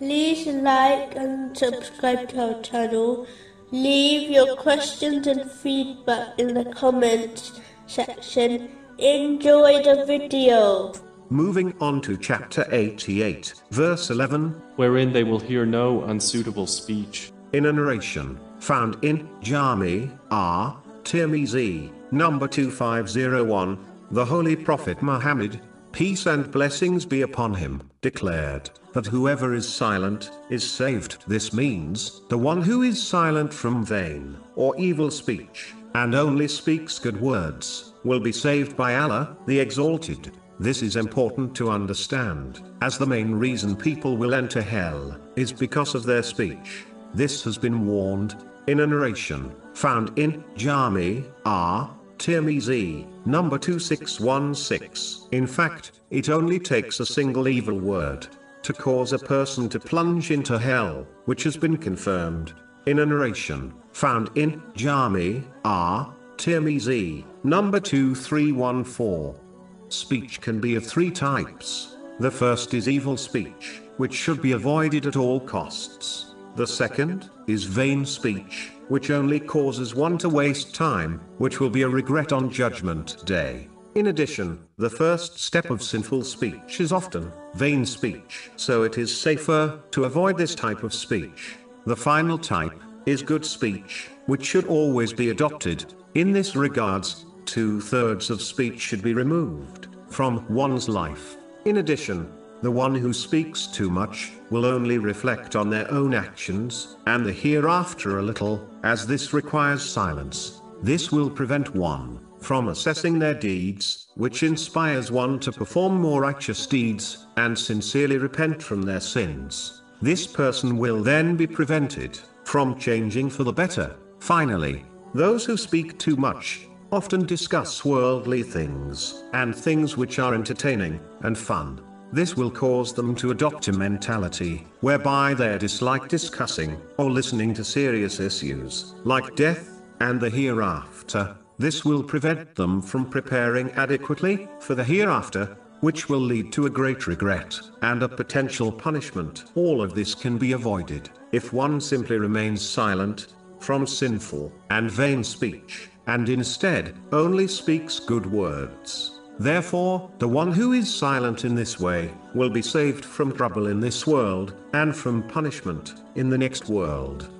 like and subscribe to our channel. Leave your questions and feedback in the comments section. Enjoy the video. Moving on to chapter 88, verse 11, wherein they will hear no unsuitable speech. in a narration found in Jami at Tirmizi, number 2501, the Holy Prophet Muhammad, peace and blessings be upon him, declared that whoever is silent is saved. This means the one who is silent from vain or evil speech and only speaks good words will be saved by Allah, the Exalted. This is important to understand, as the main reason people will enter hell is because of their speech. This has been warned in a narration found in Jami at Tirmizi, number 2616. In fact, it only takes a single evil word to cause a person to plunge into hell, which has been confirmed in a narration found in Jami at Tirmizi, number 2314. Speech can be of three types. The first is evil speech, which should be avoided at all costs. The second is vain speech, which only causes one to waste time, which will be a regret on Judgment Day. In addition, the first step of sinful speech is often vain speech, so it is safer to avoid this type of speech. The final type is good speech, which should always be adopted. In this regards, two thirds of speech should be removed from one's life. In addition, the one who speaks too much will only reflect on their own actions and the hereafter a little, as this requires silence. This will prevent one from assessing their deeds, which inspires one to perform more righteous deeds and sincerely repent from their sins. This person will then be prevented from changing for the better. Finally, those who speak too much often discuss worldly things and things which are entertaining and fun. This will cause them to adopt a mentality whereby they dislike discussing or listening to serious issues like death and the hereafter. This will prevent them from preparing adequately for the hereafter, which will lead to a great regret and a potential punishment. All of this can be avoided if one simply remains silent from sinful and vain speech and instead only speaks good words. Therefore, the one who is silent in this way will be saved from trouble in this world and from punishment in the next world.